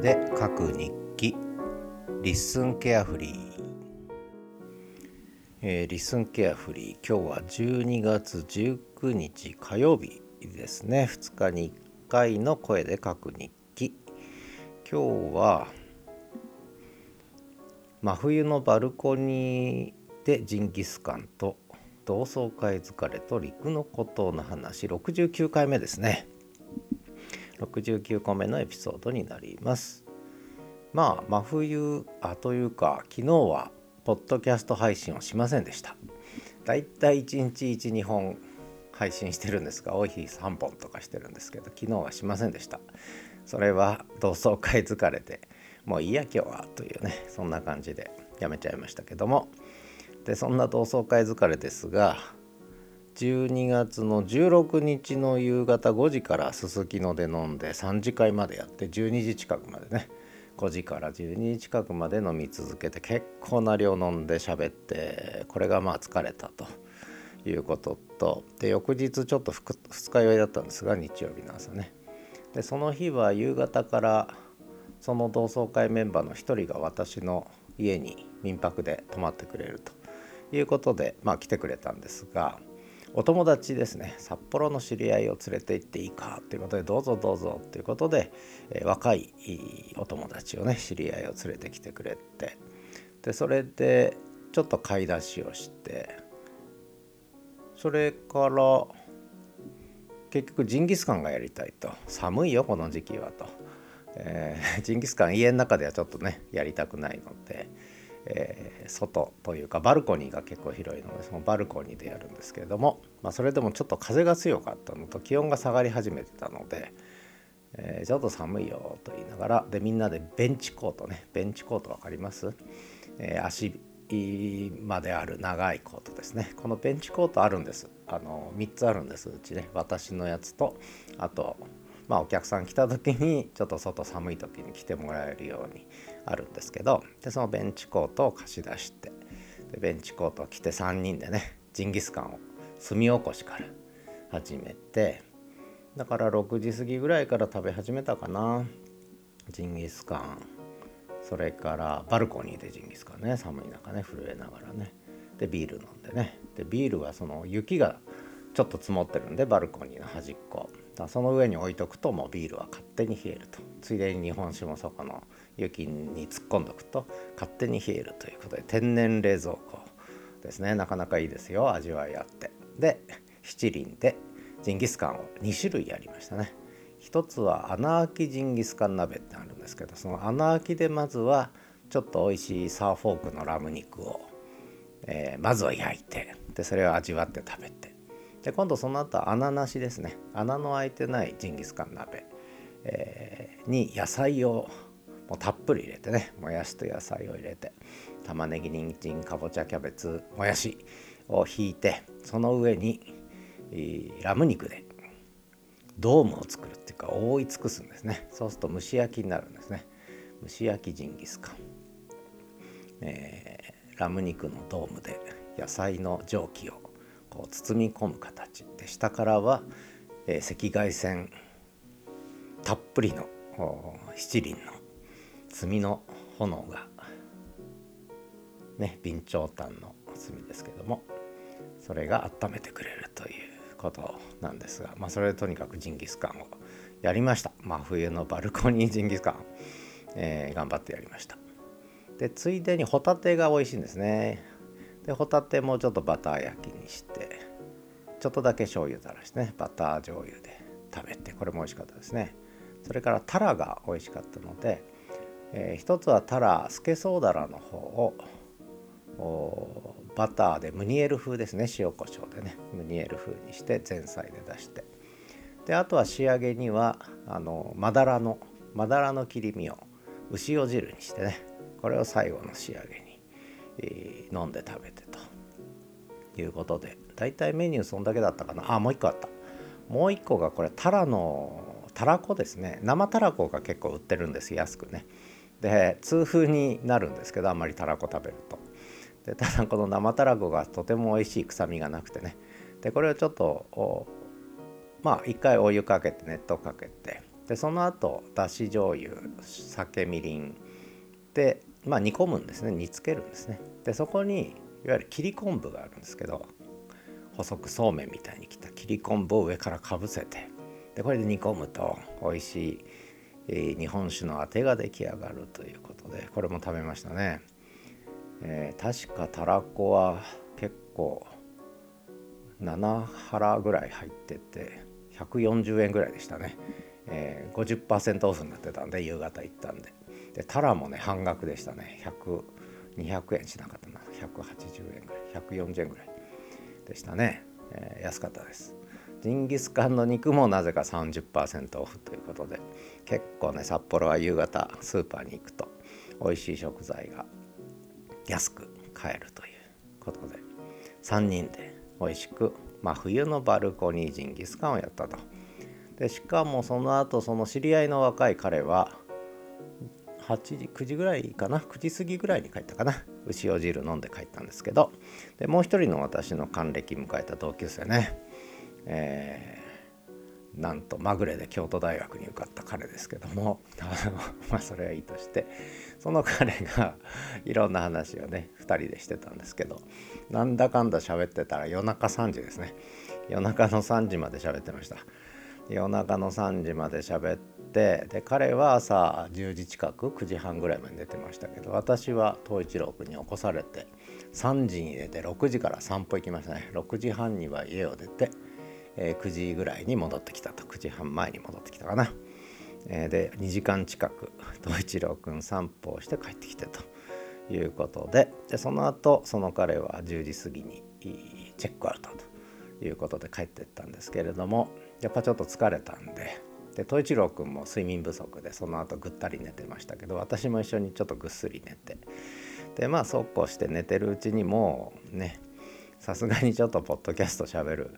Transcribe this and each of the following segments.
で書く日記。リッスンケアフリー、えー、リッスンケアフリー。今日は12月19日火曜日ですね。2日に1回の声で書く日記。今日は真冬のバルコニーでジンギスカンと同窓会疲れと陸の孤島の話。69回目ですね。69個目のエピソードになります。まあ真冬あというか昨日はポッドキャスト配信をしませんでした。だいたい1日12本配信してるんですが多い日3本とかしてるんですけど昨日はしませんでした。それは同窓会疲れてもういいや今日はというねそんな感じでやめちゃいましたけども。でそんな同窓会疲れですが12月の16日の夕方5時からすすきので飲んで3次会までやって12時近くまでね。5時から12時近くまで飲み続けて結構な量飲んで喋ってこれがまあ疲れたと。いうこととで翌日ちょっと二日酔いだったんですが日曜日の朝ね。でその日は夕方からその同窓会メンバーの一人が私の家に民泊で泊まってくれるということでまあ来てくれたんですがお友達ですね。札幌の知り合いを連れて行っていいかということでどうぞどうぞということで、え、若いお友達をね知り合いを連れてきてくれて。でそれでちょっと買い出しをしてそれから結局ジンギスカンがやりたいと。寒いよこの時期はと、えー、ジンギスカン家の中ではちょっとねやりたくないので。えー、外というかバルコニーが結構広いのでそのバルコニーでやるんですけれども、まあ、それでもちょっと風が強かったのと気温が下がり始めてたので、えー、ちょっと寒いよと言いながらでみんなでベンチコートねベンチコート分かります、えー、足まである長いコートですね。このベンチコートあるんです。あの3つあるんですうちね。私のやつとあとまあ、お客さん来た時にちょっと外寒い時に来てもらえるようにあるんですけどでそのベンチコートを貸し出してでベンチコートを着て3人でねジンギスカンを炭起こしから始めてだから6時過ぎぐらいから食べ始めたかな。ジンギスカン。それからバルコニーでジンギスカンね寒い中ね震えながらね。でビール飲んでね。でビールはその雪がちょっと積もってるんでバルコニーの端っこ。その上に置いとくともうビールは勝手に冷えると。ついでに日本酒もそこの雪に突っ込んどくと勝手に冷えるということで天然冷蔵庫ですね。なかなかいいですよ味わいあって。で七輪でジンギスカンを2種類やりましたね。一つは穴あきジンギスカン鍋ってあるんですけどその穴あきでまずはちょっと美味しいサーフォークのラム肉を、えー、まずは焼いてでそれを味わって食べて。で今度その後穴なしですね。穴の開いてないジンギスカン鍋、えー、に野菜をもうたっぷり入れてね。もやしと野菜を入れて。玉ねぎ人参かぼちゃキャベツもやしをひいてその上にラム肉でドームを作るっていうか覆い尽くすんですね。そうすると蒸し焼きになるんですね。蒸し焼きジンギスカン、えー、ラム肉のドームで野菜の蒸気をこう包み込む形で下からは、えー、赤外線たっぷりの七輪の炭の炎がね備長炭の炭ですけどもそれが温めてくれるということなんですが、まあ、それでとにかくジンギスカンをやりました。真冬のバルコニージンギスカン、えー、頑張ってやりました。でついでにホタテが美味しいんですね。でホタテもちょっとバター焼きにしてちょっとだけ醤油垂らしてねバター醤油で食べてこれも美味しかったですね。それからタラが美味しかったので、えー、一つはタラスケソウダラの方をバターでムニエル風ですね。塩コショウでね。ムニエル風にして前菜で出して。であとは仕上げにはあのマダラのマダラの切り身を牛お汁にしてね。これを最後の仕上げにえ飲んで食べてと。いうことでだいいメニューそんだけだったかな。あもう一個あった。もう一個がこれタラのたらこですね。生たらこが結構売ってるんです安くね。で痛風になるんですけどあんまりたらこ食べると。でただこの生たらこがとても美味しい臭みがなくてね。でこれをちょっとまあ一回お湯かけて熱湯かけて。でその後だし醤油酒みりんでまあ煮込むんですね。煮つけるんですね。でそこにいわゆる切り昆布があるんですけど細くそうめんみたいに切った切り昆布を上からかぶせてでこれで煮込むと美味しい、えー、日本酒のあてが出来上がるということでこれも食べましたね、えー、確かたらこは結構7腹ぐらい入ってて140円ぐらいでしたね、えー、50%オフになってたんで夕方行ったんで。でタラもね半額でしたね。200円しなかったな。180円ぐらい。140円ぐらい。でしたね、えー、安かったです。ジンギスカンの肉もなぜか30%オフということで結構ね札幌は夕方スーパーに行くと美味しい食材が安く買えるということで3人で美味しく真冬のバルコニージンギスカンをやったと。でしかもその後その知り合いの若い彼は8時9時ぐらいかな？9時過ぎぐらいに帰ったかな？牛尾汁飲んで帰ったんですけど。でもう一人の私の還暦迎えた同級生ね。えー、なんとまぐれで京都大学に受かった彼ですけども。まあそれはいいとして。その彼が いろんな話をね2人でしてたんですけど。なんだかんだ喋ってたら夜中3時ですね。夜中の3時まで喋ってました。夜中の3時まで喋ってで彼は朝10時近く9時半ぐらいまで寝てましたけど私は東一郎君に起こされて3時に寝て6時から散歩行きましたね。6時半には家を出てえー、9時ぐらいに戻ってきたと。9時半前に戻ってきたかな、えー、で2時間近く東一郎くん散歩をして帰ってきてと。いうことででその後その彼は10時過ぎにチェックアウトということで帰ってったんですけれどもやっぱちょっと疲れたんでで東一郎くんも睡眠不足でその後ぐったり寝てましたけど私も一緒にちょっとぐっすり寝て。でまあそうこうして寝てるうちにもうねさすがにちょっとポッドキャストしゃべる、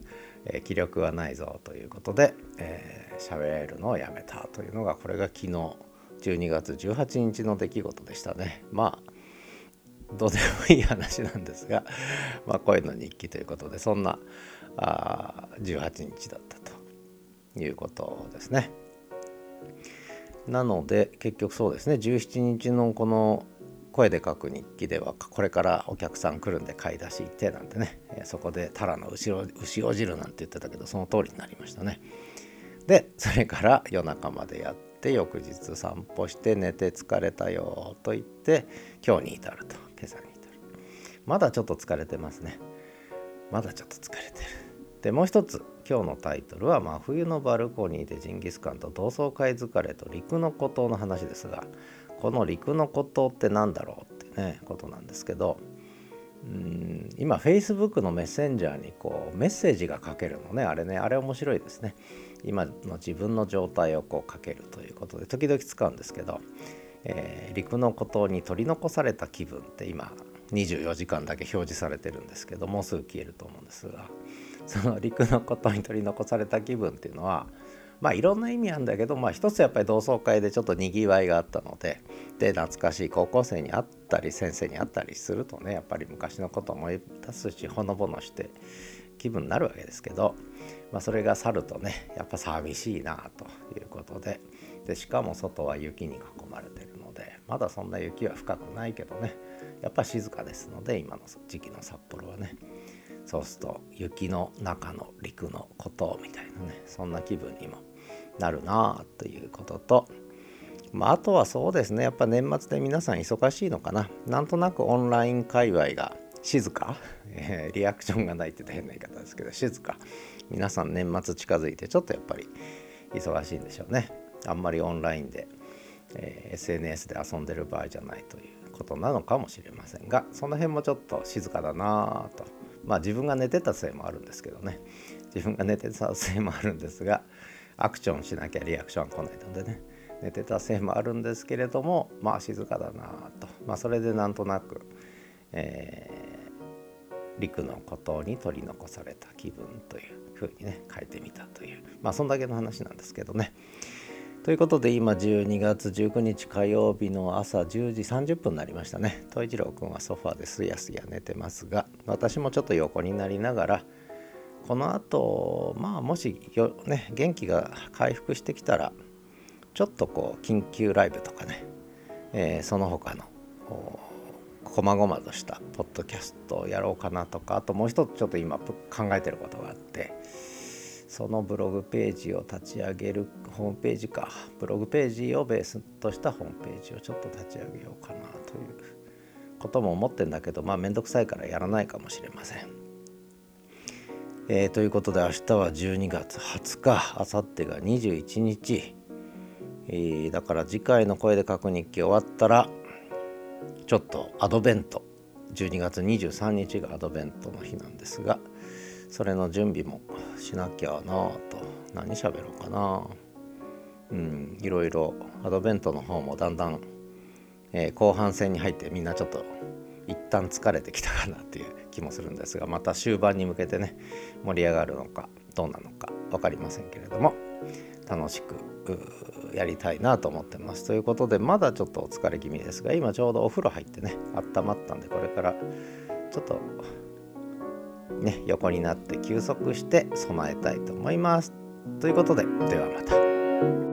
えー、気力はないぞということで喋、えー、るのをやめたというのがこれが昨日12月18日の出来事でしたね。まあどうでもいい話なんですが、まあ、声の日記ということでそんなあ18日だったと。いうことですね。なので結局そうですね。17日のこの声で書く日記ではこれからお客さん来るんで買い出し行ってなんてね。そこでタラの牛牛尾汁なんて言ってたけどその通りになりましたね。でそれから夜中までやって翌日散歩して寝て疲れたよと言って今日に至ると。今朝に至る。まだちょっと疲れてますね。まだちょっと疲れてる。でもう一つ今日のタイトルは「真冬のバルコニーでジンギスカンと同窓会疲れと陸の孤島」の話ですがこの陸の孤島って何だろうってねことなんですけどうん今 Facebook のメッセンジャーにこうメッセージが書けるのねあれねあれ面白いですね。今の自分の状態をこう書けるということで時々使うんですけど、えー、陸の孤島に取り残された気分って今24時間だけ表示されてるんですけどもうすぐ消えると思うんですが。その陸の孤島に取り残された気分っていうのはまあいろんな意味あるんだけど、まあ一つやっぱり同窓会でちょっとにぎわいがあったので、で、懐かしい高校生に会ったり、先生に会ったりするとね、やっぱり昔のこと思い出すし、ほのぼのして気分になるわけですけど、まあそれが去るとね、やっぱ寂しいなということで、で、しかも外は雪に囲まれてるので、まだそんな雪は深くないけどね、やっぱ静かですので、今の時期の札幌はね。そうすると雪の中の陸のことみたいなねそんな気分にもなるなということと、まあ、あとはそうですねやっぱ年末で皆さん忙しいのかな。なんとなくオンライン界隈が静か、えー、リアクションがないって変な言い方ですけど静か。皆さん年末近づいてちょっとやっぱり忙しいんでしょうね。あんまりオンラインで、えー、SNS で遊んでる場合じゃないということなのかもしれませんがその辺もちょっと静かだなとまあ自分が寝てたせいもあるんですけどね。自分が寝てたせいもあるんですがアクションしなきゃリアクションは来ないのでね。寝てたせいもあるんですけれどもまあ静かだなと。まあそれでなんとなく、えー、陸の孤島に取り残された気分というふうにね書いてみたという。まあそんだけの話なんですけどね。ということで今12月19日火曜日の朝10時30分になりましたね。戸一郎くんはソファーですやすや寝てますが私もちょっと横になりながらこの後まあもしよ、ね、元気が回復してきたらちょっとこう緊急ライブとかね、えー、その他のこまごまとしたポッドキャストをやろうかなとかあともう一つちょっと今考えてることがあってそのブログページを立ち上げるホームページか。ブログページをベースとしたホームページをちょっと立ち上げようかなということも思ってんだけどまあ面倒くさいからやらないかもしれません。えー、ということで明日は12月20日明後日が21日、えー、だから次回の声で書く日記終わったらちょっとアドベント。12月23日がアドベントの日なんですがそれの準備もしなきゃなと。何喋ろうかな。うんいろいろ。アドベントの方もだんだん、えー、後半戦に入ってみんなちょっと一旦疲れてきたかなっていう気もするんですがまた終盤に向けてね盛り上がるのかどうなのか分かりませんけれども楽しくやりたいなと思ってます。ということでまだちょっとお疲れ気味ですが今ちょうどお風呂入ってね温まったんでこれからちょっとね横になって休息して備えたいと思いますということでではまた。